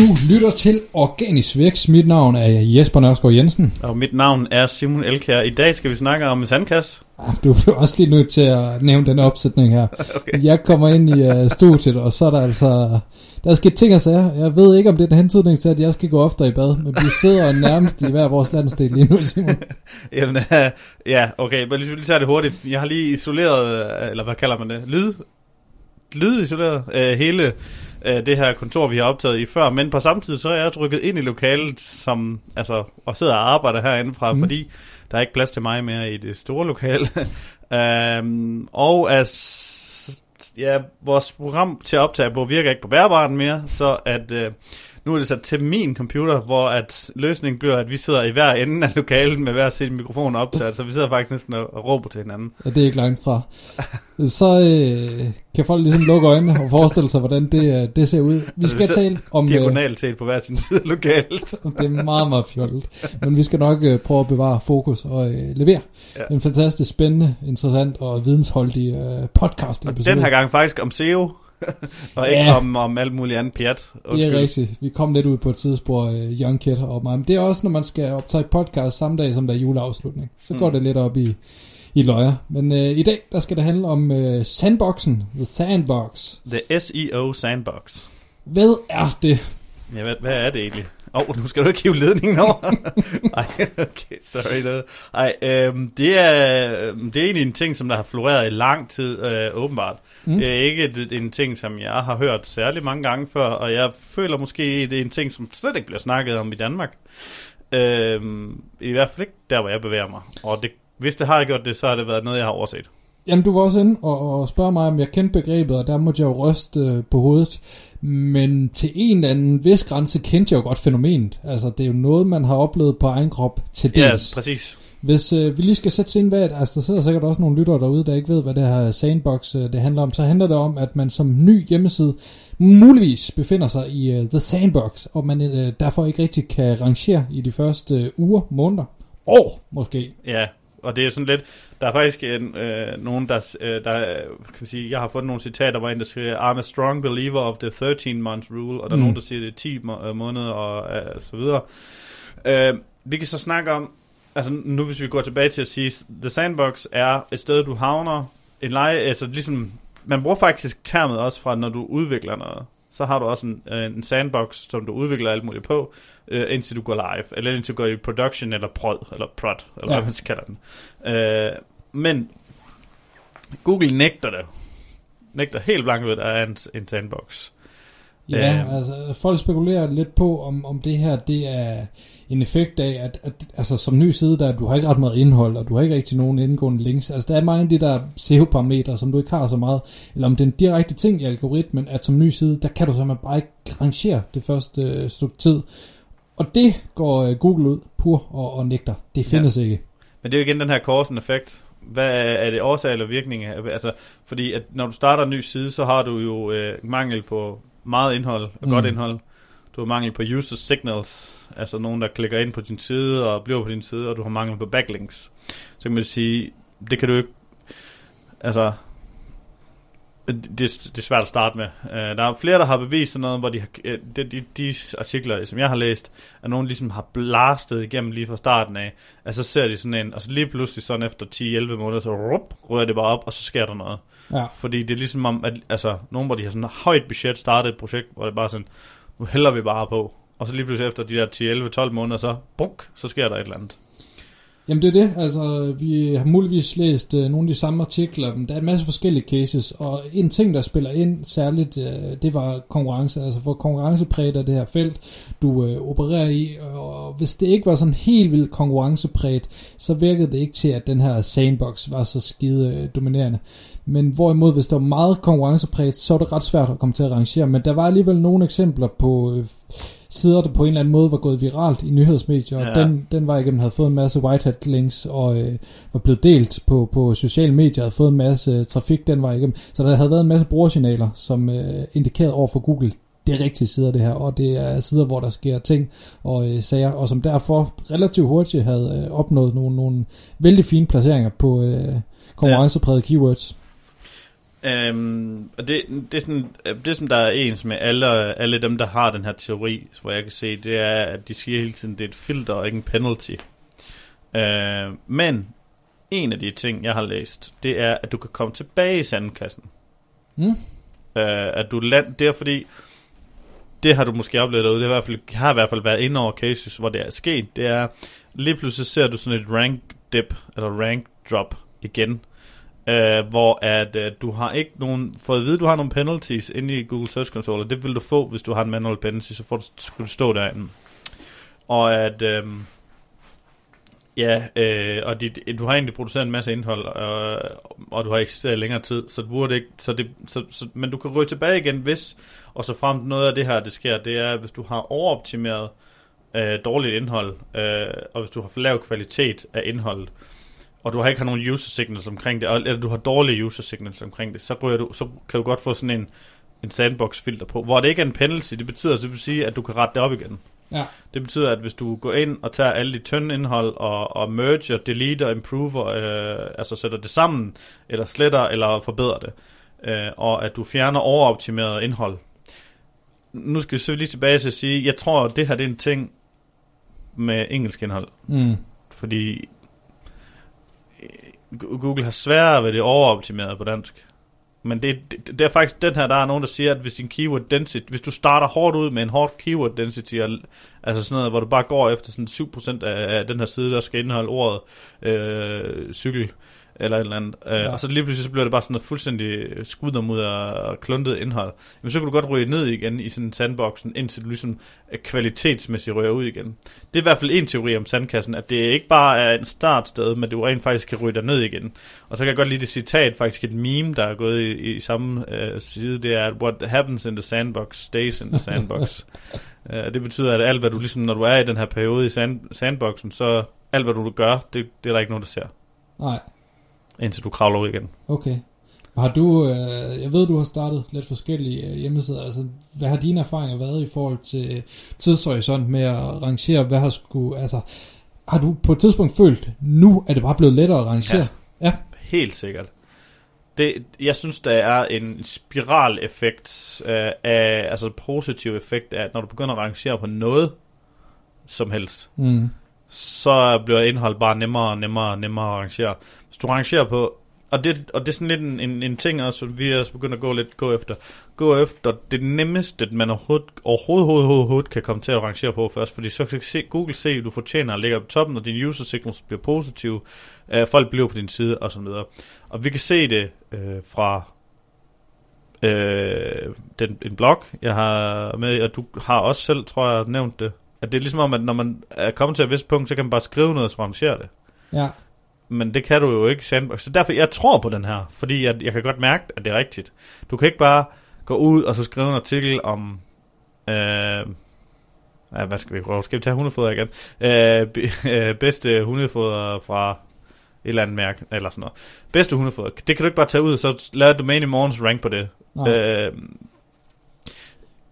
Du lytter til Organisk Vækst. Mit navn er Jesper Nørskov Jensen. Og mit navn er Simon Elkær. I dag skal vi snakke om sandkasse. Ah, Du bliver også lige nødt til at nævne den opsætning her. Okay. Jeg kommer ind i uh, studiet, og så er der altså... Der er sket ting og sager. Jeg ved ikke, om det er en hentydning til, at jeg skal gå oftere i bad, men vi sidder nærmest i hver vores landsdel lige nu, Simon. Jamen, øh, ja, okay, men lige, lige tager det hurtigt. Jeg har lige isoleret, øh, eller hvad kalder man det, lyd, lydisoleret øh, hele øh, det her kontor, vi har optaget i før, men på samme tid, så er jeg trykket ind i lokalet, som, altså, og sidder og arbejder herinde fra, Mm. fordi der er ikke plads til mig mere i det store lokale. øhm, og as, ja, vores program til at optage på virker ikke på bærbaren mere, så at øh, nu er det sat til min computer, hvor at løsningen bliver, at vi sidder i hver ende af lokalet med hver sin mikrofon optaget, så vi sidder faktisk næsten og, og råber til hinanden. Ja, det er ikke langt fra. Så øh, kan folk ligesom lukke øjnene og forestille sig, hvordan det, øh, det ser ud. Vi skal Altså, tale om... Øh, Diagonalt set på hver sin side af lokalet. det er meget, meget fjollet. Men vi skal nok øh, prøve at bevare fokus og øh, levere Ja. en fantastisk spændende, interessant og vidensholdig øh, podcast Og den her gang faktisk om SEO, og ikke Ja. om, om alt muligt andet pjat. Det er rigtigt. Vi kom lidt ud på et tidsspor, uh, Young Kid og mig. Men det er også, når man skal optage podcast samme dag, som der er juleafslutning. Så går Mm. det lidt op i, i løjer. Men uh, i dag, der skal det handle om uh, Sandboxen. The Sandbox. The SEO Sandbox. Hvad er det? Ja, hvad, hvad er det egentlig? Åh, oh, nu skal du ikke hive ledningen over. Ej, okay, sorry. Det. Ej, øhm, det, er, øhm, det er egentlig en ting, som der har floreret i lang tid, øh, åbenbart. Mm. Det er ikke en ting, som jeg har hørt særlig mange gange før, og jeg føler måske, det er en ting, som slet ikke bliver snakket om i Danmark. Øhm, I hvert fald ikke der, hvor jeg bevæger mig. Og det, hvis det har gjort det, så har det været noget, jeg har overset. Jamen, du var også inde og, og spørge mig, om jeg kendte begrebet, og der måtte jeg jo ryste øh, på hovedet. Men til en eller anden vis grænse kendte jeg jo godt fænomenet. Altså, det er jo noget, man har oplevet på egen krop til Ja, dels. præcis. Hvis øh, vi lige skal sætte ind, hvad altså der sidder sikkert også nogle lyttere derude, der ikke ved, hvad det her sandbox øh, det handler om, så handler det om, at man som ny hjemmeside muligvis befinder sig i øh, The Sandbox, og man øh, derfor ikke rigtig kan rangere i de første øh, uger, måneder, år måske. Ja, og det er sådan lidt, der er faktisk en, øh, nogen, der, øh, der kan man sige, jeg har fundet nogle citater, hvor en der siger, I'm a strong believer of the 13 months rule, og der er Mm. nogen, der siger, det er 10 må- øh, måneder, og øh, så videre. Øh, vi kan så snakke om, altså nu hvis vi går tilbage til at sige, The Sandbox er et sted, du havner, en leje, altså ligesom, man bruger faktisk termet også fra, når du udvikler noget. Så har du også en, øh, en sandbox, som du udvikler alt muligt på, øh, indtil du går live, eller indtil du går i production, eller prod, eller prod, eller Ja. ja. hvad man skal kalde den. Øh, men Google nægter det. Nægter helt blankt ved, at der er en, en sandbox. Ja, Øhm. altså folk spekulerer lidt på, om, om det her det er en effekt af, at, at altså, som ny side, der du har ikke ret meget indhold, og du har ikke rigtig nogen indgående links. Altså der er mange af de der SEO-parametre, som du ikke har så meget, eller om det er en direkte ting i algoritmen, at som ny side, der kan du simpelthen bare ikke rangere det første øh, stykke tid. Og det går øh, Google ud pur og, og nægter. Det findes ja. ikke. Men det er jo igen den her Corsen-effekt. Hvad er, det årsag eller virkning? af- Altså, fordi at når du starter en ny side, så har du jo øh, mangel på meget indhold, og Mm. godt indhold. Du har mangel på user signals, altså nogen, der klikker ind på din side og bliver på din side, og du har mangel på backlinks. Så kan man sige, det kan du ikke, altså, det, det er svært at starte med. Uh, der er flere, der har bevist sådan noget, hvor de, har, øh, de, de, de artikler, som jeg har læst, at nogen ligesom har blastet igennem lige fra starten af, at så ser de sådan en, og så lige pludselig sådan efter 10-11 måneder, så rup, rører det bare op, og så sker der noget. Ja. Fordi det er ligesom om, at altså, nogen, hvor de har sådan et højt budget, startet et projekt, hvor det bare er sådan, nu hælder vi bare på. Og så lige pludselig efter de der 10, 11, 12 måneder, så bruk, så sker der et eller andet. Jamen det er det, altså vi har muligvis læst øh, nogle af de samme artikler, men der er en masse forskellige cases, og en ting, der spiller ind særligt, øh, det var konkurrence, altså hvor konkurrencepræget af det her felt, du øh, opererer i, og hvis det ikke var sådan helt vildt konkurrencepræget, så virkede det ikke til, at den her sandbox var så skide øh, dominerende. Men hvorimod, hvis der var meget konkurrencepræget, så er det ret svært at komme til at arrangere, men der var alligevel nogle eksempler på øh, sider, der på en eller anden måde var gået viralt i nyhedsmedier, og Ja. den, den var igennem, havde fået en masse whitehat links, og øh, var blevet delt på, på sociale medier, havde fået en masse øh, trafik den var igennem. Så der havde været en masse brugersignaler, som øh, indikerede over for Google, det er rigtige sider det her, og det er sider, hvor der sker ting og øh, sager, og som derfor relativt hurtigt havde øh, opnået nogle, nogle vældig fine placeringer på øh, konkurrenceprægede keywords. Øhm, og det, det, er sådan, det, som der er ens med alle, alle dem, der har den her teori, hvor jeg kan se, det er, at de siger hele tiden, det er et filter og ikke en penalty. Øh, men en af de ting, jeg har læst, det er, at du kan komme tilbage i sandkassen. Mm. Øh, at du land, det er fordi, det har du måske oplevet derude, det har i hvert fald, har i hvert fald været inde over cases, hvor det er sket, det er, lige pludselig ser du sådan et rank dip, eller rank drop igen, øh, hvor at øh, du har ikke nogen, for at vide, du har nogle penalties inde i Google Search Console, og det vil du få, hvis du har en manual penalty, så får du, skulle du stå derinde. Og at, øh, ja, øh, og dit, du har egentlig produceret en masse indhold, og, og du har eksisteret i længere tid, så det burde ikke, så det, så, så, men du kan ryge tilbage igen, hvis, og så frem noget af det her, det sker, det er, hvis du har overoptimeret øh, dårligt indhold, øh, og hvis du har for lav kvalitet af indholdet, og du har ikke har nogen user signals omkring det, eller du har dårlige user signals omkring det, så, ryger du, så kan du godt få sådan en, en sandbox filter på, hvor det ikke er en penalty, det betyder, så det vil sige, at du kan rette det op igen. Ja. Det betyder, at hvis du går ind og tager alle de tynde indhold og, og merger, deleter, improver, øh, altså sætter det sammen, eller sletter, eller forbedrer det, øh, og at du fjerner overoptimeret indhold. Nu skal vi så lige tilbage til at sige, jeg tror, at det her det er en ting med engelsk indhold. Mm. Fordi Google har sværere ved det overoptimeret på dansk. Men det, det, det er faktisk den her, der er nogen, der siger, at hvis din keyword density, hvis du starter hårdt ud med en hård keyword density, altså sådan noget, hvor du bare går efter sådan 7% af, af den her side, der skal indeholde ordet øh, cykel, eller et eller andet. Øh, ja. Og så lige pludselig så bliver det bare sådan noget fuldstændig skuddermud og kluntet indhold. Men så kan du godt ryge ned igen i sådan sandboxen, indtil du ligesom kvalitetsmæssigt ryger ud igen. Det er i hvert fald en teori om sandkassen, at det ikke bare er et startsted, men du rent faktisk kan ryge der ned igen. Og så kan jeg godt lide det citat, faktisk et meme, der er gået i, i samme øh, side, det er, what happens in the sandbox stays in the sandbox. uh, det betyder, at alt hvad du ligesom, når du er i den her periode i sand, sandboxen, så alt hvad du gør, det, det er der ikke nogen, der ser. Nej indtil du kravler ud igen. Okay. Har du, øh, jeg ved, du har startet lidt forskellige øh, hjemmesider, altså hvad har dine erfaringer været i forhold til tidshorisont med at rangere, hvad har sku, altså har du på et tidspunkt følt, nu er det bare blevet lettere at rangere? Ja, ja. helt sikkert. Det, jeg synes, der er en spiraleffekt øh, af, altså positiv effekt af, at når du begynder at rangere på noget som helst, mm så bliver indhold bare nemmere og nemmere og nemmere at rangere du rangerer på, og det, og det er sådan lidt en, en, en ting også, vi er også begyndt at gå lidt gå efter. Gå efter det nemmeste, man overhovedet, overhovedet, overhovedet, overhovedet kan komme til at rangere på først, fordi så kan se, Google se, at du fortjener at ligge på toppen, og dine user signals bliver positive, øh, folk bliver på din side, og så videre. Og vi kan se det øh, fra øh, den, en blog, jeg har med, og du har også selv, tror jeg, nævnt det, at det er ligesom om, at når man er kommet til et vist punkt, så kan man bare skrive noget, og rangere det. Ja men det kan du jo ikke i Sandbox. Så derfor, jeg tror på den her, fordi jeg, jeg kan godt mærke, at det er rigtigt. Du kan ikke bare gå ud og så skrive en artikel om... Øh, ja, hvad skal vi prøve? Skal vi tage hundefoder igen? Øh, øh, bedste hundefoder fra et eller andet mærke, eller sådan noget. Bedste hundefoder. Det kan du ikke bare tage ud, og så lade domæne i morgens rank på det. Øh,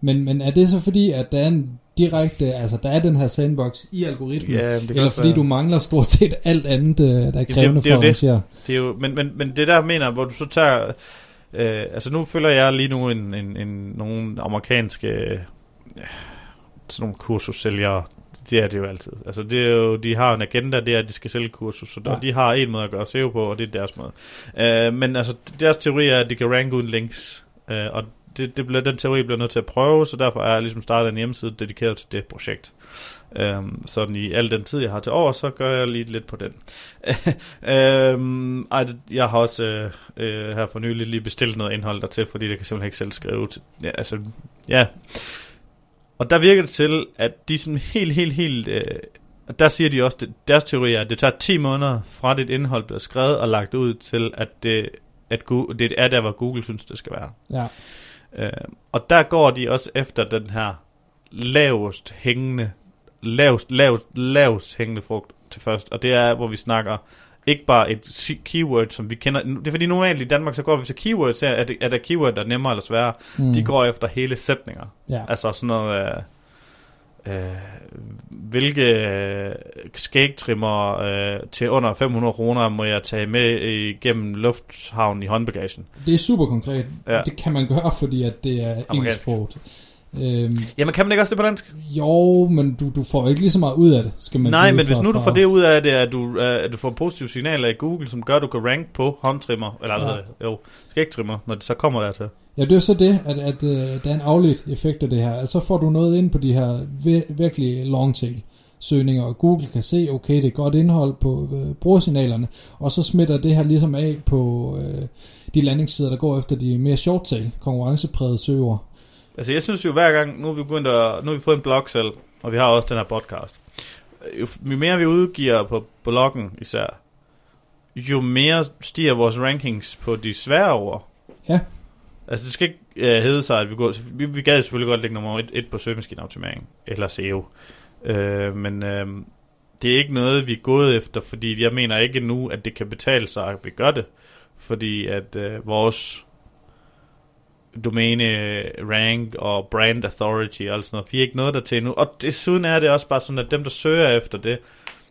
men, men er det så fordi, at der er en direkte, altså der er den her sandbox i algoritmen, ja, det eller fordi være. du mangler stort set alt andet, øh, der er krævende det, det, for at arrangere. Det er jo, men, men, men det der mener, hvor du så tager, øh, altså nu følger jeg lige nu en, en, en, nogle amerikanske, øh, sådan nogle kursussælgere, det er det jo altid. Altså det er jo, de har en agenda, det er, at de skal sælge kursus, og ja. de har en måde at gøre SEO på, og det er deres måde. Øh, men altså, deres teori er, at de kan ranke uden links, øh, og det, det bliver, den teori bliver nødt til at prøve, så derfor er jeg ligesom startet en hjemmeside dedikeret til det projekt. Øhm, sådan i al den tid, jeg har til over, så gør jeg lige lidt på den. øhm, ej, jeg har også øh, øh, her for nylig lige bestilt noget indhold dertil, fordi det kan simpelthen ikke selv skrive. Til, ja, altså, ja. Og der virker det til, at de sådan helt, helt, helt... Øh, der siger de også, at deres teori er, at det tager 10 måneder fra dit indhold bliver skrevet og lagt ud til, at det, at Google, det er der, hvor Google synes, det skal være. Ja. Øh, og der går de også efter den her lavest hængende, lavest, lavest, lavest hængende frugt til først. Og det er, hvor vi snakker ikke bare et keyword, som vi kender. Det er fordi normalt i Danmark, så går vi til keywords her, at er der keyword, der er nemmere eller sværere. Mm. De går efter hele sætninger. Ja. Altså sådan noget... øh, hvilke øh, skægtrimmer øh, til under 500 kroner må jeg tage med igennem lufthavnen i håndbagagen. Det er super konkret. Ja. Det kan man gøre, fordi at det er Amerikansk. Øhm, Jamen kan man ikke også det på dansk? jo, men du, du får ikke lige så meget ud af det, skal man Nej, men hvis nu du får det ud af det, at du, øh, at du får positive signaler i Google, som gør, at du kan rank på håndtrimmer, eller Ja. jo, skægtrimmer, når det så kommer der til. Ja, det er så det, at, at uh, der er en afledt effekt af det her. Altså, så får du noget ind på de her vir- virkelig long tail søgninger, og Google kan se, okay, det er godt indhold på øh, brugersignalerne, og så smitter det her ligesom af på øh, de landingssider, der går efter de mere short tail, konkurrenceprægede søger. Altså jeg synes jo hver gang, nu er vi begyndt at, nu har vi fået en blog selv, og vi har også den her podcast. Jo mere vi udgiver på bloggen især, jo mere stiger vores rankings på de svære ord. Ja. Altså det skal ikke uh, hedde sig, at vi går, vi, vi gad selvfølgelig godt lægge nummer et, et på søgemaskineoptimering, eller SEO. Uh, men uh, det er ikke noget, vi er gået efter, fordi jeg mener ikke nu, at det kan betale sig, at vi gør det. Fordi at uh, vores domæne rank og brand authority og sådan noget. Vi er ikke noget der til nu. Og desuden er det også bare sådan, at dem, der søger efter det,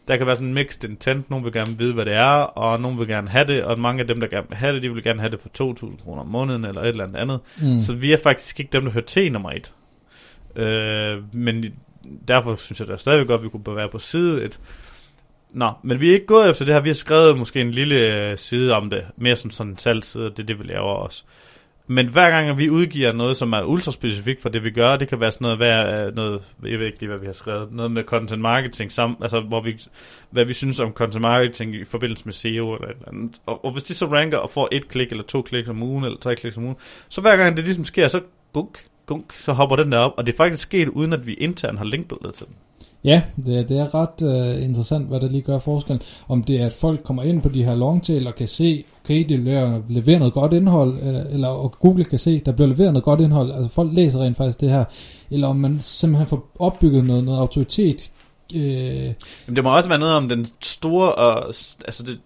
der kan være sådan en mixed intent. Nogle vil gerne vide, hvad det er, og nogle vil gerne have det, og mange af dem, der gerne vil have det, de vil gerne have det for 2.000 kroner om måneden, eller et eller andet andet. Mm. Mm. Så vi er faktisk ikke dem, der hører til nummer et. Øh, men derfor synes jeg da stadigvæk godt, at vi kunne være på side et. Nå, men vi er ikke gået efter det her. Vi har skrevet måske en lille øh, side om det. Mere som sådan en salgside, og det er det, vi laver også. Men hver gang vi udgiver noget, som er ultra specifikt for det, vi gør, det kan være sådan noget, hvad, øh, noget jeg ved ikke lige, hvad vi har skrevet, noget med content marketing, sammen, altså hvor vi, hvad vi synes om content marketing i forbindelse med SEO eller et eller andet. Og, og hvis de så ranker og får et klik, eller to klik om ugen, eller tre klik om ugen, så hver gang det ligesom sker, så gunk, gunk, så hopper den der op, og det er faktisk sket, uden at vi internt har linkbilledet til den. Ja, det, er- det er ret uh, interessant, hvad der lige gør forskellen. Om det er, at folk kommer ind på de her longtail og kan se, okay, de leverer, leverer noget godt indhold, uh, eller og Google kan se, der bliver leveret noget godt indhold, altså folk læser rent faktisk det her, eller om man simpelthen får opbygget noget, noget autoritet. Uh, Jamen, det må også være noget om den store, og, altså det,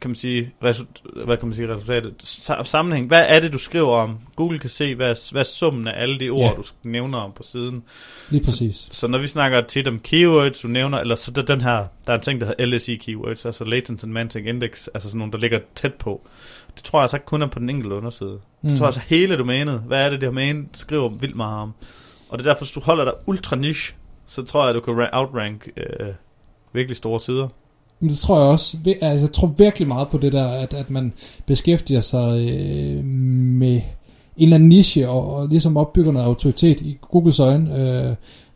kan man sige, result, hvad kan man sige, resultatet, sa- sammenhæng. Hvad er det, du skriver om? Google kan se, hvad hvad summen af alle de ord, Ja. du nævner om på siden. lige præcis. Så når vi snakker tit om keywords, du nævner, eller så der, den her, der er en ting, der hedder LSI keywords, altså Latent Semantic Index, altså sådan nogle, der ligger tæt på. Det tror jeg altså ikke kun er på den enkelte underside. Mm. Jeg tror altså hele domænet, hvad er det, det domæne skriver vildt meget om. Og det er derfor, hvis du holder dig ultra niche, så tror jeg, at du kan ra- outrank øh, virkelig store sider. Men det tror jeg også. Altså, jeg tror virkelig meget på det der, at, at man beskæftiger sig øh, med en eller anden niche, og, og ligesom opbygger noget autoritet i Googles øjne. Øh,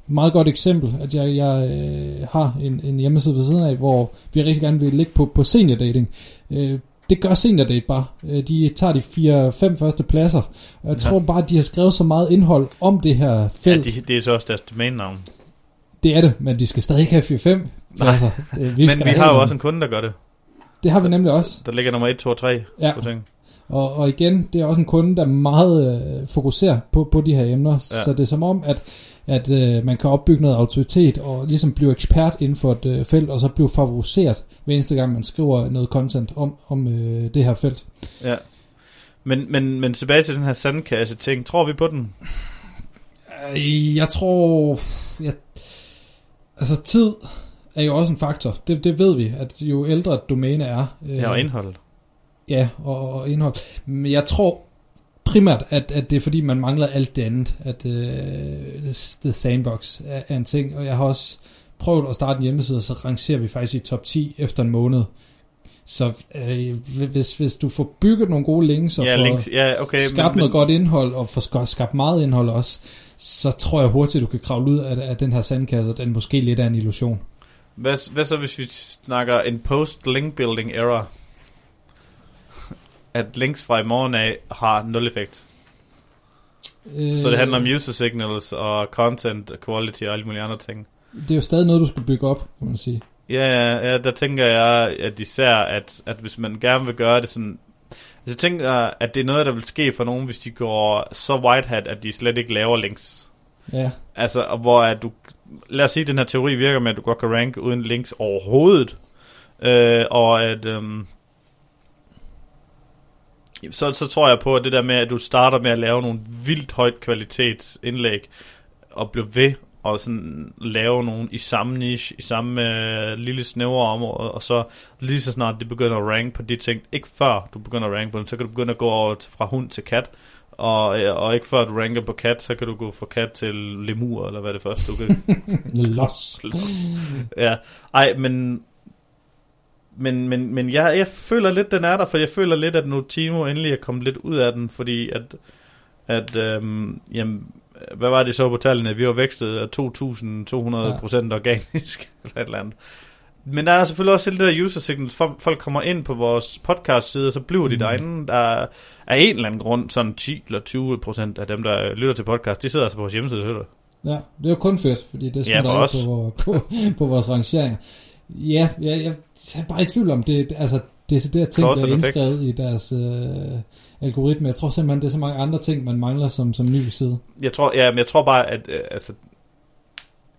meget godt eksempel, at jeg, jeg øh, har en, en hjemmeside ved siden af, hvor vi rigtig gerne vil ligge på, på senior dating. Øh, det gør Senior Date bare. Øh, De tager de fire-fem første pladser. Jeg Ja. tror bare, at de har skrevet så meget indhold om det her felt. Ja, de, det er så også deres domænenavn. Det er det, men de skal stadig ikke have 4-5 pladser. Øh, Men vi skal har have jo også en kunde, der gør det. Det har vi nemlig også. Der ligger nummer 1, 2 og 3 Ja. på ting. Og, og igen, det er også en kunde, der meget øh, fokuserer på, på de her emner. Ja. Så det er som om, at, at øh, man kan opbygge noget autoritet og ligesom blive ekspert inden for et øh, felt, og så blive favoriseret hver eneste gang, man skriver noget content om, om øh, det her felt. Ja. Men, men, men tilbage til den her sandkasse ting. Tror vi på den? Øh, Jeg tror... Jeg, altså tid er jo også en faktor. Det, det ved vi, at jo ældre et domæne er. Øh, Ja, og indhold. Ja, og, og indhold. Men jeg tror primært, at, at det er fordi, man mangler alt det andet. At øh, The Sandbox er, er en ting. Og jeg har også prøvet at starte en hjemmeside, og så rangerer vi faktisk i top 10 efter en måned. Så øh, hvis, hvis du får bygget nogle gode links, og Ja, får links. Ja, okay. skabt noget godt indhold, og får ska- skabt meget indhold også, så tror jeg hurtigt, du kan kravle ud af, af den her sandkasse, den måske lidt er en illusion. Hvad, hvad så, hvis vi snakker en post-link building error? At links fra i morgen af har nul effekt. Øh, Så det handler om user signals og content quality og alle mulige andre ting. Det er jo stadig noget, du skal bygge op, kan man sige. Ja, ja, ja, der tænker jeg, at især, at, at hvis man gerne vil gøre det sådan... Altså, jeg tænker, at det er noget, der vil ske for nogen, hvis de går så white hat, at de slet ikke laver links. Ja, Altså, hvor at du... Lad os sige, at den her teori virker med, at du godt kan rank uden links overhovedet. Øh, og at... Øhm, så, så tror jeg på, at det der med, at du starter med at lave nogle vildt højt kvalitetsindlæg, og bliver ved, og sådan lave nogen i samme niche, i samme øh, lille snævre område, og så lige så snart det begynder at rank på de ting, ikke før du begynder at rank på dem, så kan du begynde at gå over fra hund til kat, og, øh, og ikke før du ranker på kat, så kan du gå fra kat til lemur, eller hvad det første, du kan... Los. ja, ej, men... Men, men, men jeg, jeg føler lidt, den er der, for jeg føler lidt, at nu Timo endelig er kommet lidt ud af den, fordi at, at øhm, jamen, hvad var det så på tallene? Vi var vækstet af 2.200 procent organisk, eller et eller andet. Men der er selvfølgelig også det der user signals. Folk kommer ind på vores podcast side, og så bliver de mm. derinde. Der er en eller anden grund, sådan 10 eller 20 procent af dem, der lytter til podcast, de sidder altså på vores hjemmeside og hører Ja, det er jo kun fedt, fordi det ja, smitter ja, på, på, på vores rangeringer. Ja, jeg, jeg, jeg er bare i tvivl om det. Altså, decideret ting, der er indskrevet i deres øh, algoritme. Jeg tror simpelthen, det er så mange andre ting, man mangler som, som ny side. Jeg tror, ja, men jeg tror bare, at øh, altså,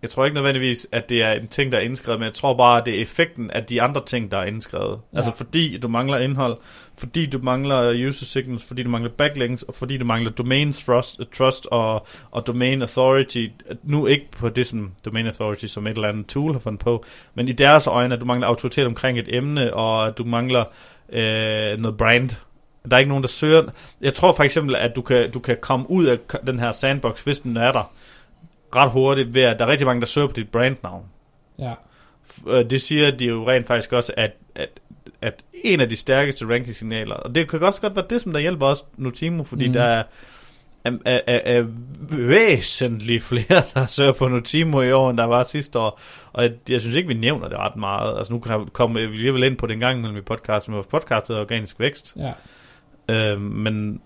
jeg tror ikke nødvendigvis, at det er en ting, der er indskrevet, men jeg tror bare, at det er effekten af de andre ting, der er indskrevet. Ja. Altså fordi du mangler indhold, fordi du mangler user signals, fordi du mangler backlinks, og fordi du mangler domain trust, trust og, og domain authority. Nu ikke på det som domain authority, som et eller andet tool har fundet på, men i deres øjne, at du mangler autoritet omkring et emne, og at du mangler øh, noget brand. Der er ikke nogen, der søger... Jeg tror for eksempel, at du kan, du kan komme ud af den her sandbox, hvis den er der, ret hurtigt ved, at der er rigtig mange, der søger på dit brandnavn. Ja. Øh, det siger de jo rent faktisk også, at, at, at en af de stærkeste ranking-signaler, og det kan også godt være det, som der hjælper os Notimo, fordi mm. der er, er, er, er, er væsentligt flere, der søger på Notimo i år, end der var sidste år. Og jeg, jeg synes ikke, vi nævner det ret meget. Altså nu kommer vi alligevel ind på den gang mellem i podcast, med vores podcast hedder Organisk Vækst. Ja. Øh, men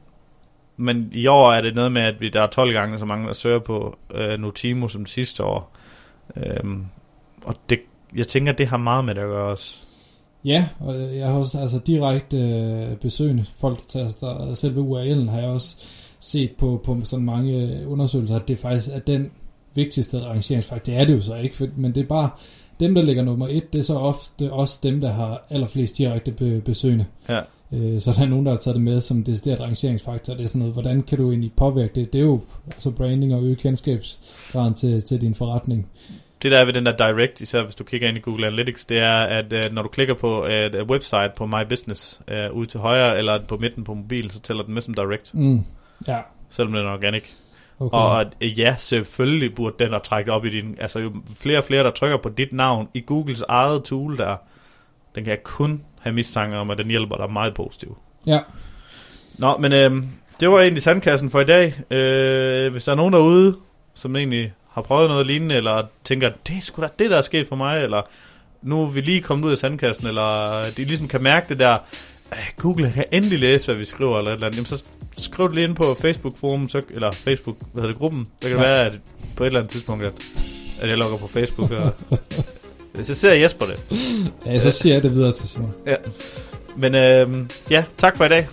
men i år er det noget med, at vi der er 12 gange så mange, der søger på øh, Notimo som sidste år. Øhm, og det, jeg tænker, det har meget med det at gøre også. Ja, og jeg har også altså, direkte øh, besøgende folk, der tager selve URL'en, har jeg også set på, på sådan mange undersøgelser, at det faktisk er den vigtigste rangeringsfaktor. Det er det jo så ikke, men det er bare dem, der ligger nummer et, det er så ofte også dem, der har allerflest direkte besøgende. Ja. Øh, så der er nogen, der har taget det med som decideret rangeringsfaktor. Det er sådan noget, hvordan kan du egentlig påvirke det? Det er jo altså branding og øge kendskabsgraden til, til din forretning. Det der er ved den der direct, især hvis du kigger ind i Google Analytics, det er, at uh, når du klikker på et uh, website på My Business uh, ude til højre, eller på midten på mobil, så tæller den med som direct. Mm. Ja. Selvom den er organic. Okay. Og ja, selvfølgelig burde den have trækket op i din... Altså jo flere og flere, der trykker på dit navn i Googles eget tool der, den kan jeg kun have mistanke om, at den hjælper dig meget positivt. Ja. Nå, men øh, det var egentlig sandkassen for i dag. Øh, hvis der er nogen derude, som egentlig har prøvet noget lignende, eller tænker, det er sgu da det, der er sket for mig, eller nu er vi lige kommet ud af sandkassen, eller de ligesom kan mærke det der, Google kan endelig læse, hvad vi skriver, eller et eller andet, jamen så skriv det lige ind på Facebook-forum, så, eller Facebook, hvad hedder det, gruppen. Det kan ja. være, at på et eller andet tidspunkt, at, at jeg logger på Facebook, og Så ser Jesper det. Ja, så siger jeg det videre til Simon. Ja. Men øh, ja, tak for i dag.